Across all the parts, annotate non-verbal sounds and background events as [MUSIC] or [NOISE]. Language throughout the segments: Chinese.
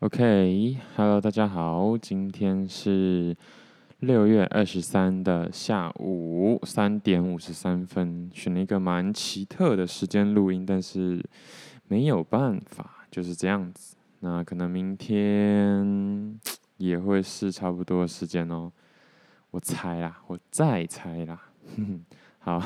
OK，Hello，大家好，今天是六月二十三的下午三点五十三分，选了一个蛮奇特的时间录音，但是没有办法，就是这样子。那可能明天也会是差不多时间哦，我猜啦，我再猜啦。[LAUGHS] 好，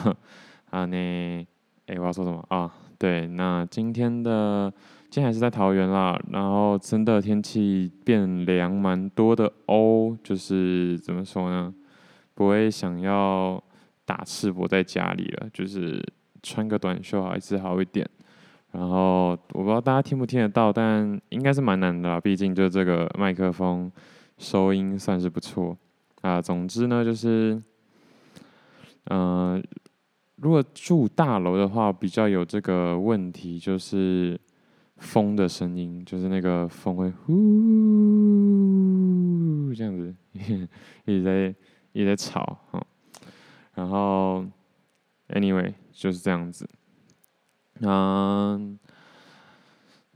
好呢，哎，我要说什么啊？对，那今天的。现在还是在桃园啦，然后真的天气变凉蛮多的哦，就是怎么说呢，不会想要打赤膊在家里了，就是穿个短袖还是好一点。然后我不知道大家听不听得到，但应该是蛮难的啦，毕竟就这个麦克风收音算是不错啊。总之呢，就是嗯、如果住大楼的话，比较有这个问题就是。风的声音就是那个风会呼这样子，[LAUGHS] 一直在一直在吵，然后 anyway 就是这样子。那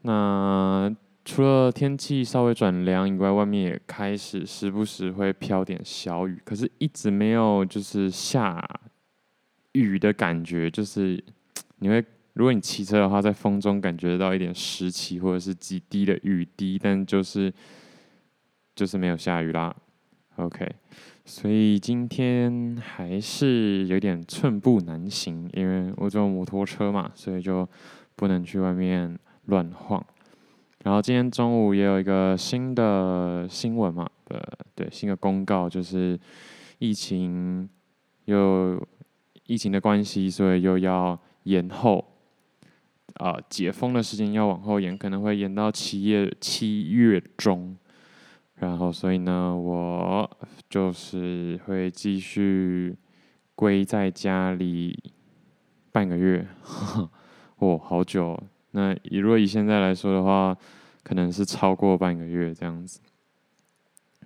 那除了天气稍微转凉以外，外面也开始时不时会飘点小雨，可是一直没有就是下雨的感觉，就是你会。如果你骑车的话，在风中感觉到一点湿气或者是几滴的雨滴，但就是就是没有下雨啦。OK，所以今天还是有点寸步难行，因为我坐摩托车嘛，所以就不能去外面乱晃。然后今天中午也有一个新的新闻嘛，呃，对，新的公告就是疫情又疫情的关系，所以又要延后。啊、解封的时间要往后延，可能会延到七月七月中。然后，所以呢，我就是会继续归在家里半个月。[LAUGHS] 哦，好久。那如果以现在来说的话，可能是超过半个月这样子。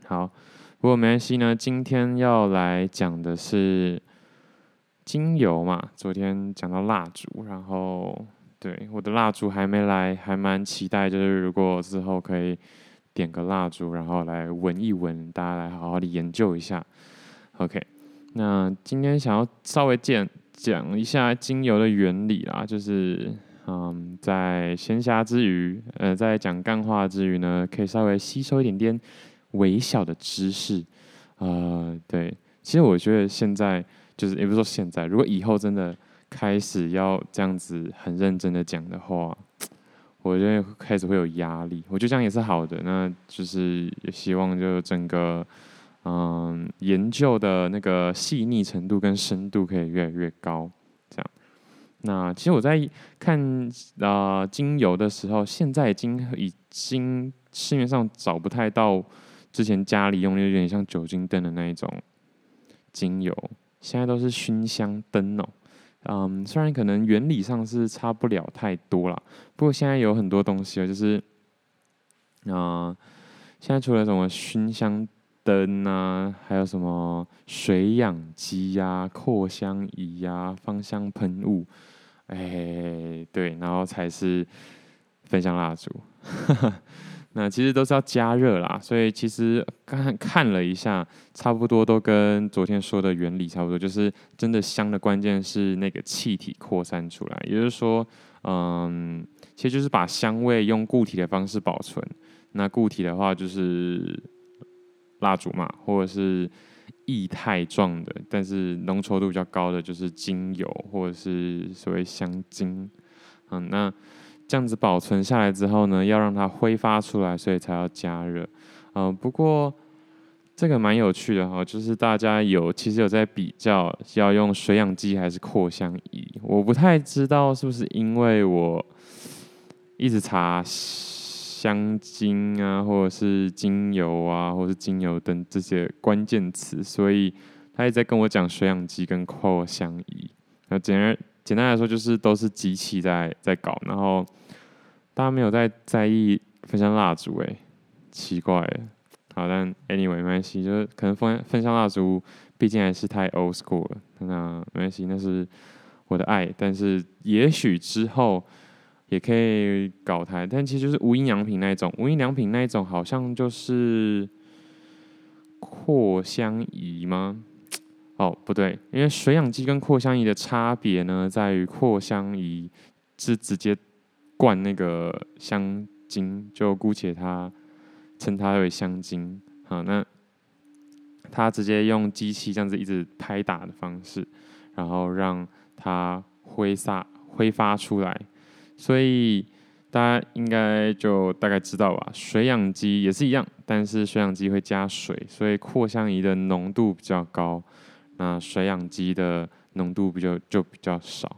好，不过没关系呢。今天要来讲的是精油嘛，昨天讲到蜡烛，然后。对，我的蜡烛还没来，还蛮期待。就是如果之后可以点个蜡烛，然后来闻一闻，大家来好好的研究一下。OK，那今天想要稍微讲讲一下精油的原理啦，就是嗯，在闲暇之余，呃，在讲干话之余呢，可以稍微吸收一点点微小的知识。呃，对，其实我觉得现在就是也不是说现在，如果以后真的。开始要这样子很认真的讲的话，我觉得开始会有压力。我觉得这样也是好的，那就是也希望就整个嗯研究的那个细腻程度跟深度可以越来越高。这样，那其实我在看啊、呃、精油的时候，现在已经已经市面上找不太到之前家里用的有点像酒精灯的那一种精油，现在都是熏香灯哦。嗯，虽然可能原理上是差不了太多啦，不过现在有很多东西啊，就是啊、现在除了什么熏香灯啊，还有什么水氧机呀、扩香仪呀、芳香喷雾，哎，对，然后才是焚香蜡烛。[LAUGHS] 那其实都是要加热啦，所以其实刚刚看了一下，差不多都跟昨天说的原理差不多，就是真的香的关键是那个气体扩散出来，也就是说，嗯，其实就是把香味用固体的方式保存。那固体的话就是蜡烛嘛，或者是液态状的，但是浓稠度比较高的就是精油或者是所谓香精。嗯，那。这样子保存下来之后呢，要让它挥发出来，所以才要加热。嗯、不过这个蛮有趣的哈，就是大家有其实有在比较要用水氧机还是扩香仪。我不太知道是不是因为我一直查香精啊，或者是精油啊，或者是精油等这些关键词，所以他一直在跟我讲水氧机跟扩香仪。那简而简单来说，就是都是机器在在搞，然后。大家没有在在意焚香蜡烛哎，奇怪。好，但 anyway 没关系，就是可能焚焚香蜡烛毕竟还是太 old school 了。那没关系，那是我的爱。但是也许之后也可以搞台，但其实就是无印良品那一种。无印良品那一种好像就是扩香仪吗？哦，不对，因为水氧机跟扩香仪的差别呢，在于扩香仪是直接灌那个香精，就姑且它称它为香精。好，那它直接用机器这样子一直拍打的方式，然后让它挥洒挥发出来。所以大家应该就大概知道吧，水氧机也是一样，但是水氧机会加水，所以扩香仪的浓度比较高，那水氧机的浓度比较就比较少。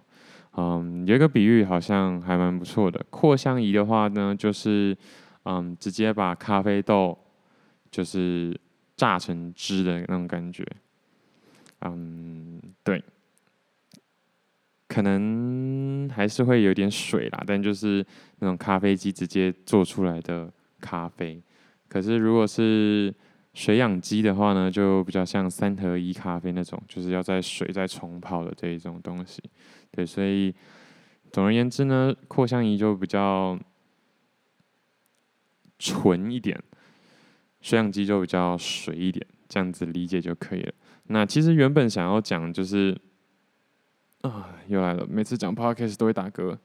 嗯，有一个比喻好像还蛮不错的，扩香仪的话呢，就是嗯直接把咖啡豆就是榨成汁的那种感觉。嗯，对。可能还是会有点水啦，但就是那种咖啡机直接做出来的咖啡。可是如果是水养机的话呢，就比较像三合一咖啡那种，就是要在水再冲泡的这一种东西。对，所以总而言之呢，扩香仪就比较纯一点，水养机就比较水一点，这样子理解就可以了。那其实原本想要讲就是。啊，又来了！每次讲 podcast 都会打嗝，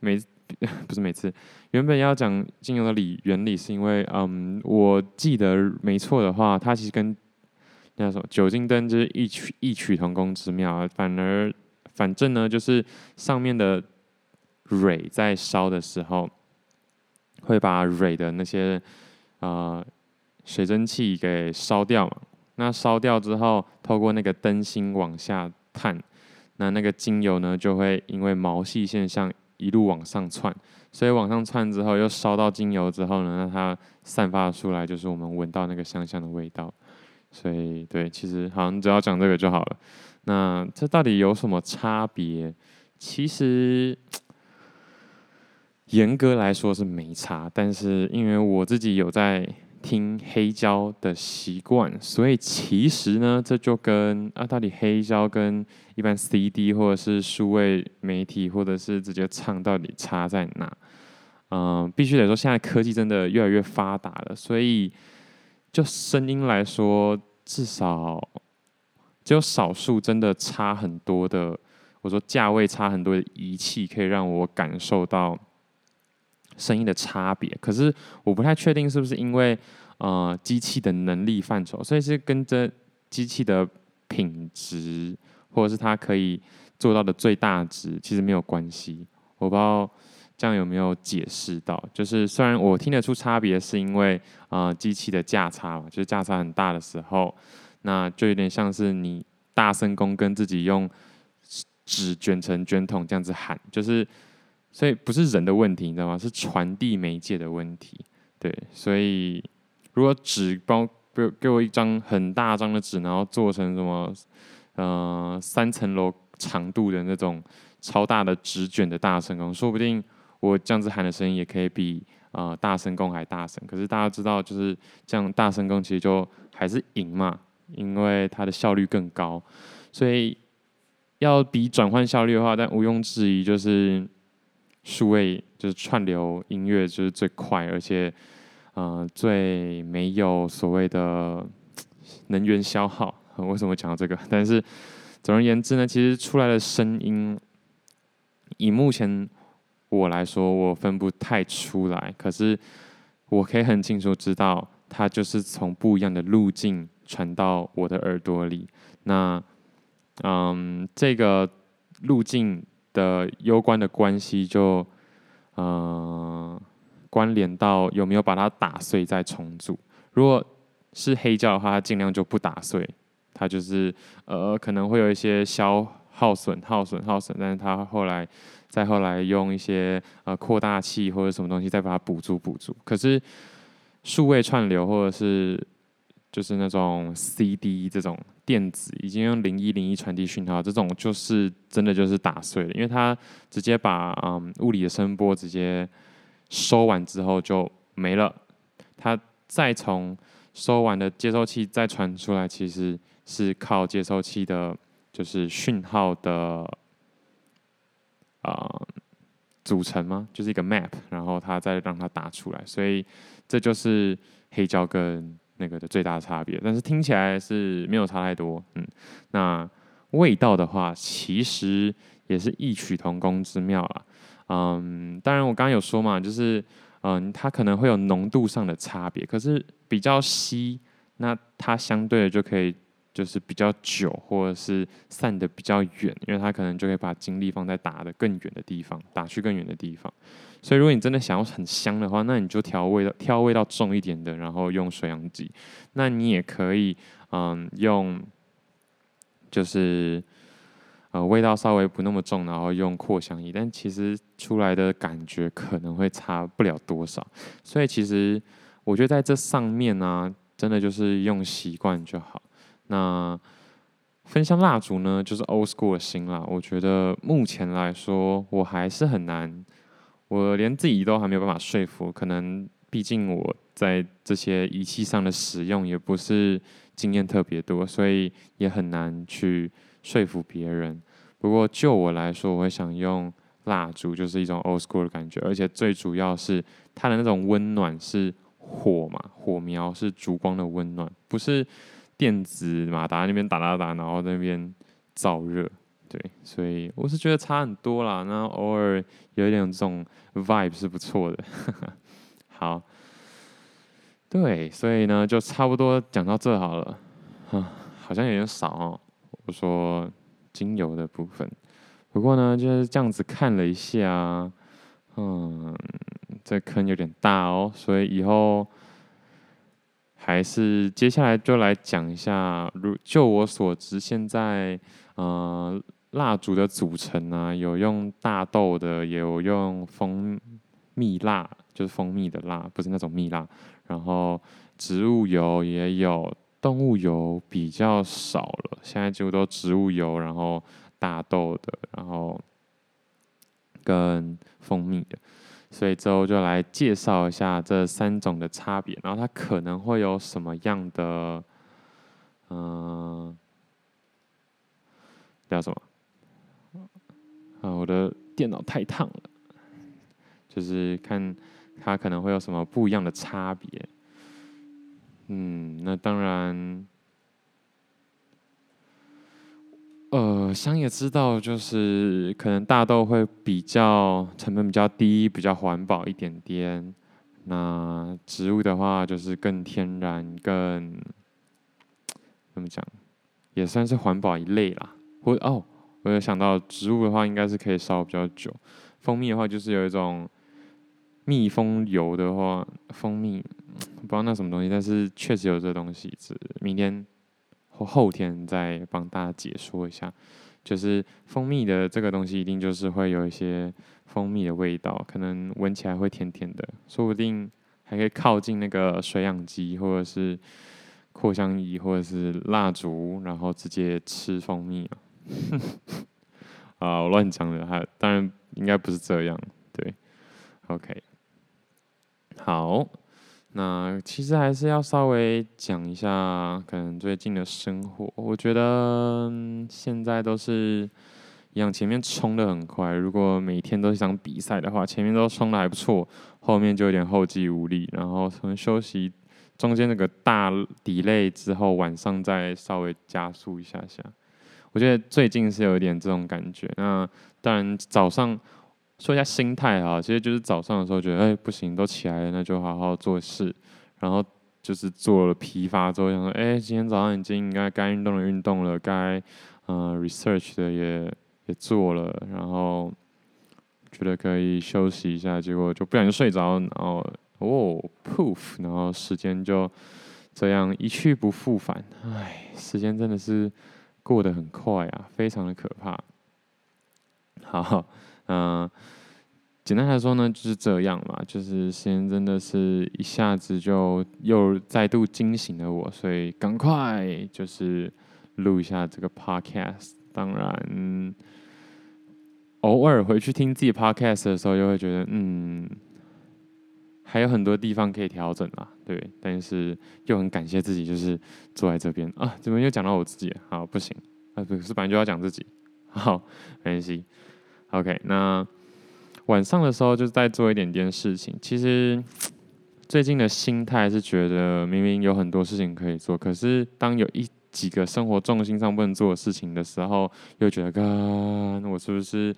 每不是每次，原本要讲精油的理原理，是因为嗯，我记得没错的话，它其实跟那什么酒精灯就是异曲异曲同工之妙。反而反正呢，就是上面的蕊在烧的时候，会把蕊的那些、呃、水蒸气给烧掉嘛。那烧掉之后，透过那个灯芯往下探。那那个精油呢，就会因为毛细现象一路往上窜，所以往上窜之后，又烧到精油之后呢，那它散发出来就是我们闻到那个香香的味道。所以，对，其实好像只要讲这个就好了。那这到底有什么差别？其实严格来说是没差，但是因为我自己有在。听黑胶的习惯，所以其实呢，这就跟啊，到底黑胶跟一般 CD 或者是数位媒体，或者是直接唱，到底差在哪？嗯、必须得说，现在科技真的越来越发达了，所以就声音来说，至少只有少数真的差很多的，我说价位差很多的仪器，可以让我感受到。声音的差别，可是我不太确定是不是因为呃机器的能力范畴，所以是跟着机器的品质，或者是它可以做到的最大值，其实没有关系。我不知道这样有没有解释到，就是虽然我听得出差别，是因为呃机器的价差嘛，就是价差很大的时候，那就有点像是你大声公跟自己用纸卷成卷筒这样子喊，就是。所以不是人的问题，你知道吗？是传递媒介的问题。对，所以如果纸包给给我一张很大张的纸，然后做成什么呃三层楼长度的那种超大的纸卷的大声功，说不定我这样子喊的声音也可以比呃大声公还大声。可是大家知道，就是这样大声公其实就还是赢嘛，因为它的效率更高。所以要比转换效率的话，但毋庸置疑就是。数位就是串流音乐，就是最快，而且，呃，最没有所谓的能源消耗。[LAUGHS] 为什么讲到这个？[LAUGHS] 但是，总而言之呢，其实出来的声音，以目前我来说，我分不太出来。可是，我可以很清楚知道，它就是从不一样的路径传到我的耳朵里。那，嗯，这个路径。的攸关的关系就，呃，关联到有没有把它打碎再重组。如果是黑胶的话，它尽量就不打碎，它就是呃可能会有一些消耗损、耗损、耗损，但是它后来再后来用一些呃扩大器或者什么东西再把它补足补足。可是数位串流或者是就是那种 CD 这种。电子已经用零一零一传递讯号，这种就是真的就是打碎了，因为它直接把嗯物理的声波直接收完之后就没了，它再从收完的接收器再传出来，其实是靠接收器的，就是讯号的啊、组成吗？就是一个 map，然后它再让它打出来，所以这就是黑胶跟那个的最大差别。但是听起来是没有差太多，嗯。那味道的话，其实也是异曲同工之妙啊。嗯，当然我刚刚有说嘛，就是嗯，它可能会有浓度上的差别，可是比较稀，那它相对的就可以。就是比较久，或者是散的比较远，因为他可能就会把精力放在打的更远的地方，打去更远的地方。所以如果你真的想要很香的话，那你就调味道，挑味道重一点的，然后用水阳机。那你也可以，嗯，用就是呃味道稍微不那么重，然后用扩香仪，但其实出来的感觉可能会差不了多少。所以其实我觉得在这上面呢、啊，真的就是用习惯就好。那分香蜡烛呢，就是 old school 的心啦。我觉得目前来说，我还是很难，我连自己都还没有办法说服。可能毕竟我在这些仪器上的使用也不是经验特别多，所以也很难去说服别人。不过就我来说，我会想用蜡烛，就是一种 old school 的感觉，而且最主要是它的那种温暖是火嘛，火苗是烛光的温暖，不是。电子马达那边打打打，然后那边燥热，对，所以我是觉得差很多啦。那偶尔有一点这种 vibe 是不错的。[LAUGHS] 好，对，所以呢，就差不多讲到这好了。啊，好像有点少哦。我说精油的部分，不过呢，就是这样子看了一下，嗯，这坑有点大哦，所以以后。还是接下来就来讲一下，如就我所知，现在呃蜡烛的组成呢、有用大豆的，也有用蜂蜜蜡，就是蜂蜜的蜡，不是那种蜜蜡。然后植物油也有，动物油比较少了，现在几乎都植物油，然后大豆的，然后跟蜂蜜的。所以之后就来介绍一下这三种的差别，然后它可能会有什么样的，嗯、呃，叫什么？啊，我的电脑太烫了，就是看它可能会有什么不一样的差别。嗯，那当然。呃，想也知道，就是可能大豆会比较成本比较低，比较环保一点点。那植物的话，就是更天然，更怎么讲，也算是环保一类啦。或哦，我有想到植物的话，应该是可以烧比较久。蜂蜜的话，就是有一种蜜蜂油的话，蜂蜜不知道那什么东西，但是确实有这东西。是明天。后后天再帮大家解说一下，就是蜂蜜的这个东西，一定就是会有一些蜂蜜的味道，可能闻起来会甜甜的，说不定还可以靠近那个水氧机或者是扩香仪或者是蜡烛，然后直接吃蜂蜜啊！[LAUGHS] 啊，我乱讲的，还当然应该不是这样，对，OK，好。那其实还是要稍微讲一下，可能最近的生活。我觉得现在都是一样，前面冲得很快。如果每天都是一场比赛的话，前面都冲得还不错，后面就有点后继无力。然后从休息中间那个大 delay 之后，晚上再稍微加速一下下。我觉得最近是有一点这种感觉。那当然早上。说一下心态哈，其实就是早上的时候觉得，哎，不行，都起来了，那就好好做事。然后就是做了批发之后，想说，哎，今天早上已经应该该运动的运动了，该嗯、research 的也也做了，然后觉得可以休息一下，结果就不小心睡着，然后哦，poof，然后时间就这样一去不复返。哎，时间真的是过得很快啊，非常的可怕。[LAUGHS] 好。嗯、简单来说呢，就是这样嘛。就是时间真的是一下子就又再度惊醒了我，所以赶快就是录一下这个 podcast。当然，偶尔回去听自己 podcast 的时候，又会觉得嗯，还有很多地方可以调整啦。对，但是又很感谢自己，就是坐在这边啊。怎么又讲到我自己？好，不行，啊，不是本来就要讲自己。好，没关系。OK，那晚上的时候就在做一点点事情。其实最近的心态是觉得明明有很多事情可以做，可是当有一几个生活重心上不能做的事情的时候，又觉得，啊，那我是不是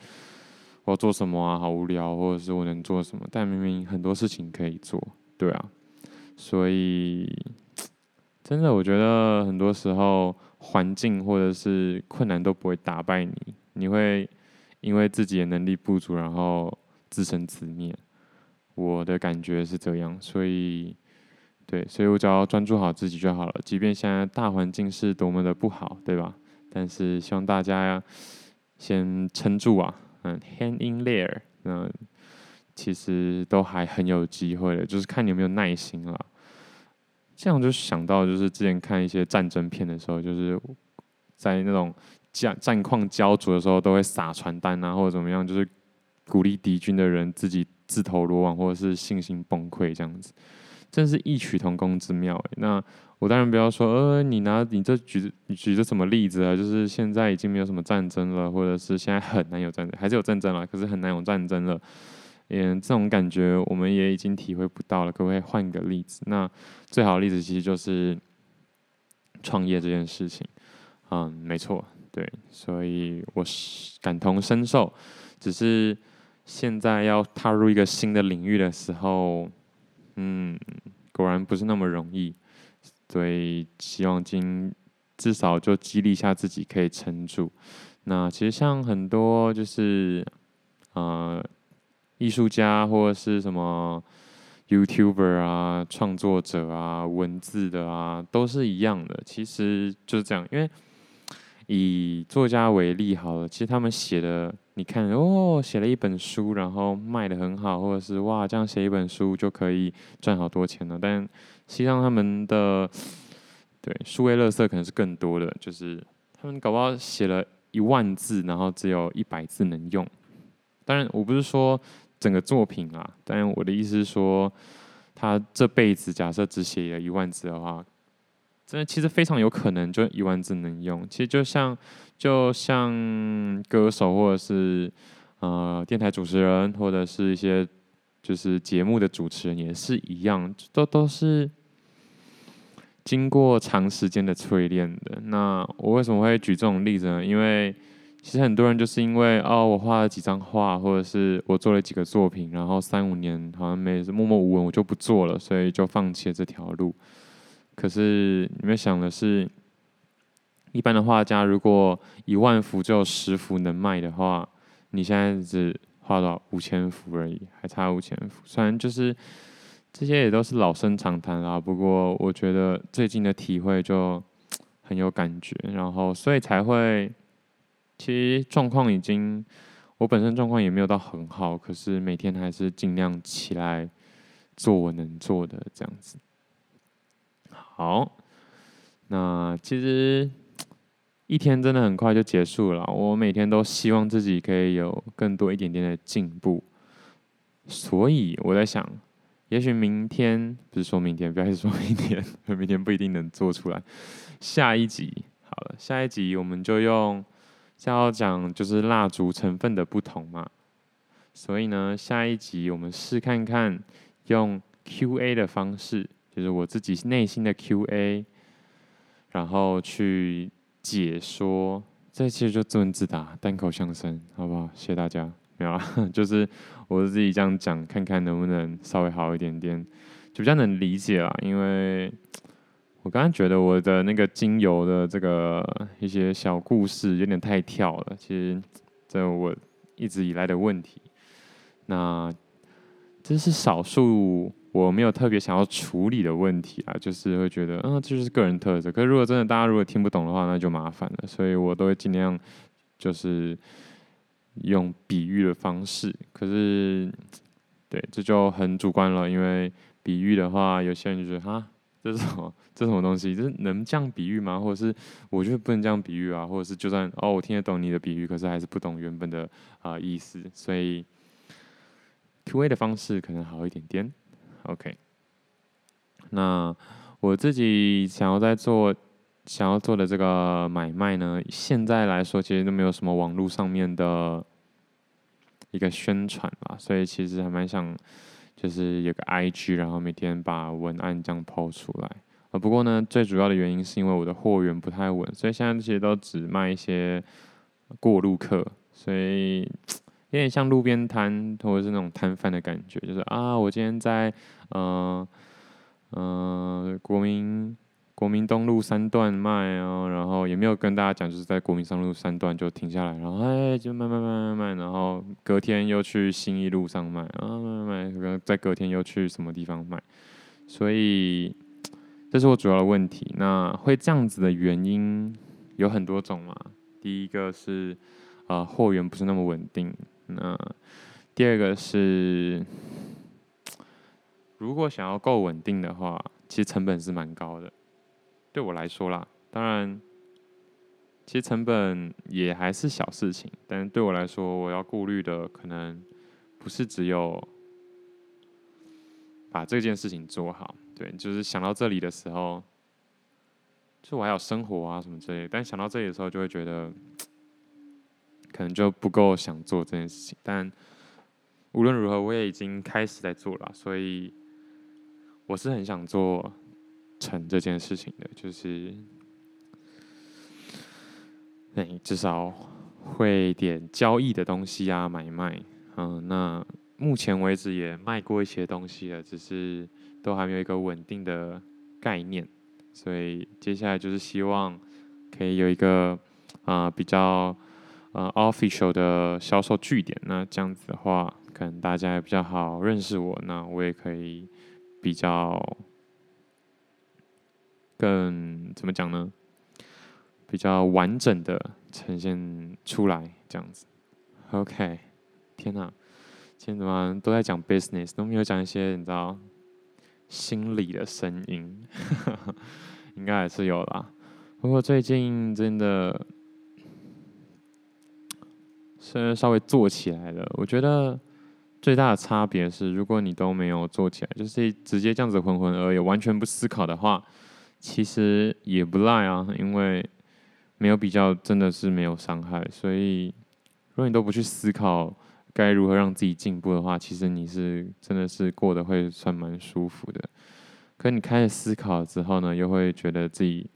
我做什么啊？好无聊，或者是我能做什么？但明明很多事情可以做，对啊。所以真的，我觉得很多时候环境或者是困难都不会打败你，你会。因为自己的能力不足，然后自生自灭。我的感觉是这样，所以，对，所以我只要专注好自己就好了。即便现在大环境是多么的不好，对吧？但是希望大家先撑住啊，嗯，hang in there，嗯，其实都还很有机会的，就是看你有没有耐心了。这样就想到，就是之前看一些战争片的时候，就是在那种。战战况焦灼的时候，都会撒传单啊，或者怎么样，就是鼓励敌军的人自己自投罗网，或者是信心崩溃这样子，真是异曲同工之妙。那我当然不要说，呃，你拿你这举你举着什么例子啊？就是现在已经没有什么战争了，或者是现在很难有战争，还是有战争了，可是很难有战争了。嗯，这种感觉我们也已经体会不到了。可不可以换个例子？那最好的例子其实就是创业这件事情。嗯，没错。对，所以我是感同身受，只是现在要踏入一个新的领域的时候，嗯，果然不是那么容易。所以希望今至少就激励一下自己，可以撑住。那其实像很多就是呃艺术家或者是什么 YouTuber 啊、创作者啊、文字的啊，都是一样的。其实就是这样，因为。以作家为例好了，其实他们写的，你看哦，写了一本书，然后卖得很好，或者是哇，这样写一本书就可以赚好多钱了。但实际上他们的对数位垃圾可能是更多的，就是他们搞不好写了一万字，然后只有一百字能用。当然，我不是说整个作品啊，当然我的意思是说，他这辈子假设只写了一万字的话。真的其实非常有可能就一万字能用。其实就像就像歌手或者是呃电台主持人或者是一些就是节目的主持人也是一样，都都是经过长时间的淬炼的。那我为什么会举这种例子呢？因为其实很多人就是因为哦，我画了几张画，或者是我做了几个作品，然后三五年好像没默默无闻，我就不做了，所以就放弃了这条路。可是你们想的是，一般的画家如果一万幅就有十幅能卖的话，你现在只画到五千幅而已，还差五千幅。虽然就是这些也都是老生常谈啦，不过我觉得最近的体会就很有感觉，然后所以才会，其实状况已经，我本身状况也没有到很好，可是每天还是尽量起来做我能做的这样子。好，那其实一天真的很快就结束了。我每天都希望自己可以有更多一点点的进步，所以我在想，也许明天不是说明天，不要一直说明天，[LAUGHS] 明天不一定能做出来。下一集好了，下一集我们就用，先要讲就是蜡烛成分的不同嘛，所以呢，下一集我们试看看用 Q&A 的方式。就是我自己内心的 Q&A，然后去解说，这其实就自问自答、单口相声，好不好？谢谢大家。没有啊，[LAUGHS] 就是我自己这样讲，看看能不能稍微好一点点，就比较能理解啦。因为我刚刚觉得我的那个精油的这个一些小故事有点太跳了，其实这我一直以来的问题。那这是少数。我没有特别想要处理的问题啊，就是会觉得，嗯，这就是个人特色。可是如果真的大家如果听不懂的话，那就麻烦了。所以我都会尽量就是用比喻的方式。可是，对，这就很主观了，因为比喻的话，有些人就觉得，啊，这是什么？这什么东西？这能这样比喻吗？或者是我觉得不能这样比喻啊？或者是就算哦，我听得懂你的比喻，可是还是不懂原本的啊、意思。所以 Q&A 的方式可能好一点点。OK，那我自己想要在做想要做的这个买卖呢，现在来说其实都没有什么网络上面的一个宣传吧，所以其实还蛮想，就是有个 IG，然后每天把文案这样抛出来。啊，不过呢，最主要的原因是因为我的货源不太稳，所以现在这些都只卖一些过路客，所以有点像路边摊或者是那种摊贩的感觉，就是啊，我今天在嗯嗯、呃呃、国民。国民东路三段卖哦，然后也没有跟大家讲，就是在国民上路三段就停下来，然后哎就慢慢慢慢卖，然后隔天又去信义路上卖啊卖卖卖，再隔天又去什么地方卖，所以这是我主要的问题。那会这样子的原因有很多种嘛，第一个是啊货源不是那么稳定，那第二个是如果想要够稳定的话，其实成本是蛮高的。对我来说啦，当然，其实成本也还是小事情。但是对我来说，我要顾虑的可能不是只有把这件事情做好。对，就是想到这里的时候，就我还有生活啊什么之类的。但想到这里的时候，就会觉得可能就不够想做这件事情。但无论如何，我也已经开始在做了，所以我是很想做。成这件事情的，就是，哎，至少会点交易的东西啊，买卖，嗯，那目前为止也卖过一些东西了，只是都还没有一个稳定的概念，所以接下来就是希望可以有一个啊、比较呃 official 的销售据点，那这样子的话，可能大家也比较好认识我，那我也可以比较。更怎么讲呢？比较完整的呈现出来，这样子。OK，天哪，今天怎么都在讲 business，都没有讲一些你知道心理的声音？[LAUGHS] 应该还是有啦。不过最近真的，虽然稍微做起来了，我觉得最大的差别是，如果你都没有做起来，就是直接这样子浑浑噩噩，完全不思考的话。其实也不赖啊，因为没有比较，真的是没有伤害。所以，如果你都不去思考该如何让自己进步的话，其实你是真的是过得会算蛮舒服的。可你开始思考之后呢，又会觉得自己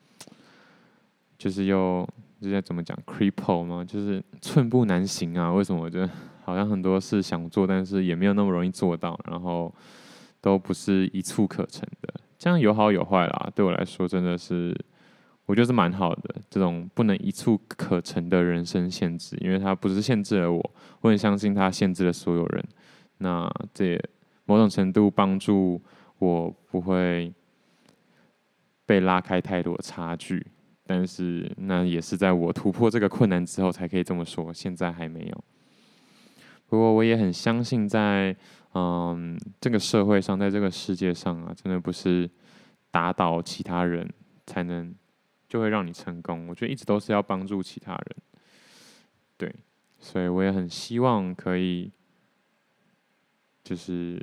就是又这叫怎么讲，cripple 吗？就是寸步难行啊。为什么？我觉得好像很多事想做，但是也没有那么容易做到，然后都不是一蹴可成的。这样有好有坏啦，对我来说真的是，我觉得是蛮好的。这种不能一蹴可成的人生限制，因为它不是限制了我，我很相信它限制了所有人。那这也某种程度帮助我不会被拉开太多差距，但是那也是在我突破这个困难之后才可以这么说，现在还没有。不过我也很相信在。嗯，这个社会上，在这个世界上啊，真的不是打倒其他人才能就会让你成功。我觉得一直都是要帮助其他人，对，所以我也很希望可以就是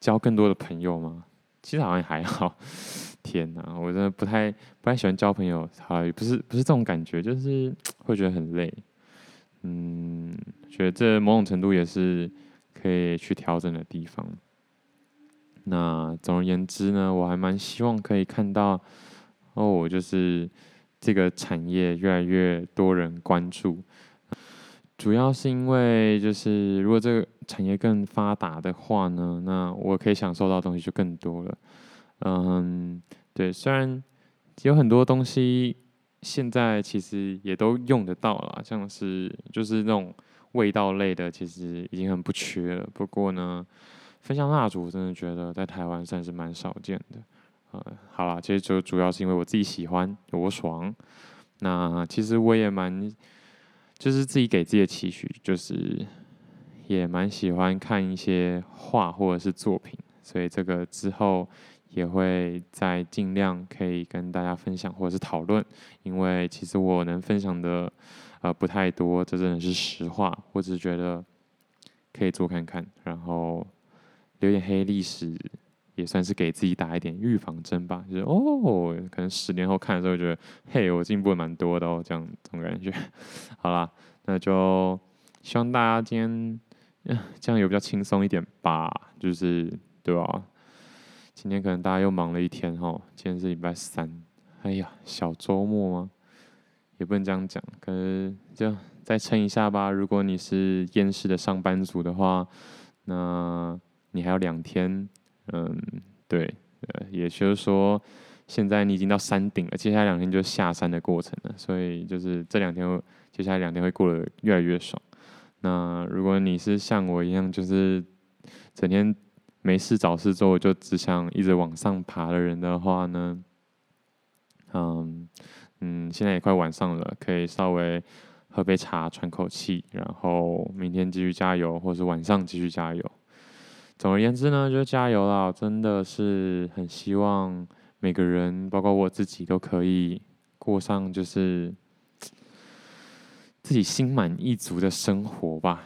交更多的朋友嘛。其实好像还好，[LAUGHS] 天哪，我真的不太不太喜欢交朋友，好也不是不是这种感觉，就是 [TSK] 会觉得很累。嗯，觉得这某种程度也是。可以去调整的地方。那总而言之呢，我还蛮希望可以看到哦，就是这个产业越来越多人关注。主要是因为，就是如果这个产业更发达的话呢，那我可以享受到的东西就更多了。嗯，对，虽然有很多东西现在其实也都用得到了，像是就是那种。味道类的其实已经很不缺了，不过呢，分香蜡烛真的觉得在台湾算是蛮少见的。呃，好啦，其实就主要是因为我自己喜欢，我爽。那其实我也蛮，就是自己给自己的期许，就是也蛮喜欢看一些画或者是作品，所以这个之后也会再尽量可以跟大家分享或者是讨论，因为其实我能分享的。呃，不太多，这真的是实话。我只是觉得可以做看看，然后留点黑历史，也算是给自己打一点预防针吧。就是哦，可能十年后看的时候，觉得嘿，我进步蛮多的哦，这样这种感觉。[LAUGHS] 好啦，那就希望大家今天这样有比较轻松一点吧，就是对吧、今天可能大家又忙了一天哈，今天是礼拜三，哎呀，小周末吗？也不能这样讲，可是就再撑一下吧。如果你是厌世的上班族的话，那你还有两天，嗯，对，呃，也就是说，现在你已经到山顶了，接下来两天就下山的过程了。所以就是这两天，接下来两天会过得越来越爽。那如果你是像我一样，就是整天没事找事做，就只想一直往上爬的人的话呢，嗯。嗯，现在也快晚上了，可以稍微喝杯茶喘口气，然后明天继续加油，或是晚上继续加油。总而言之呢，就加油啦！真的是很希望每个人，包括我自己，都可以过上就是自己心满意足的生活吧。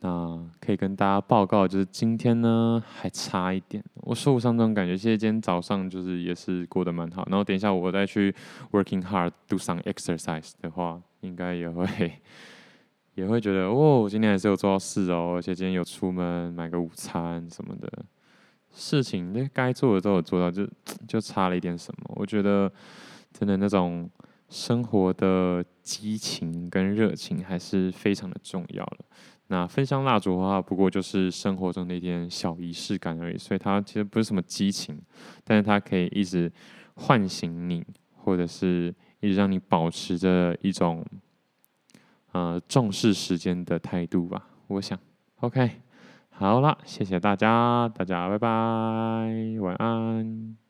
那可以跟大家报告，就是今天呢还差一点，我受伤这种感觉。其实今天早上就是也是过得蛮好，然后等一下我再去 working hard do some exercise 的话，应该也会也会觉得哦，今天还是有做到事哦，而且今天有出门买个午餐什么的事情，那该做的都有做到，就就差了一点什么。我觉得真的那种生活的激情跟热情还是非常的重要的。那分香蜡烛的话，不过就是生活中的一点小仪式感而已，所以它其实不是什么激情，但是它可以一直唤醒你，或者是一直让你保持着一种呃重视时间的态度吧。我想，OK，好了，谢谢大家，大家拜拜，晚安。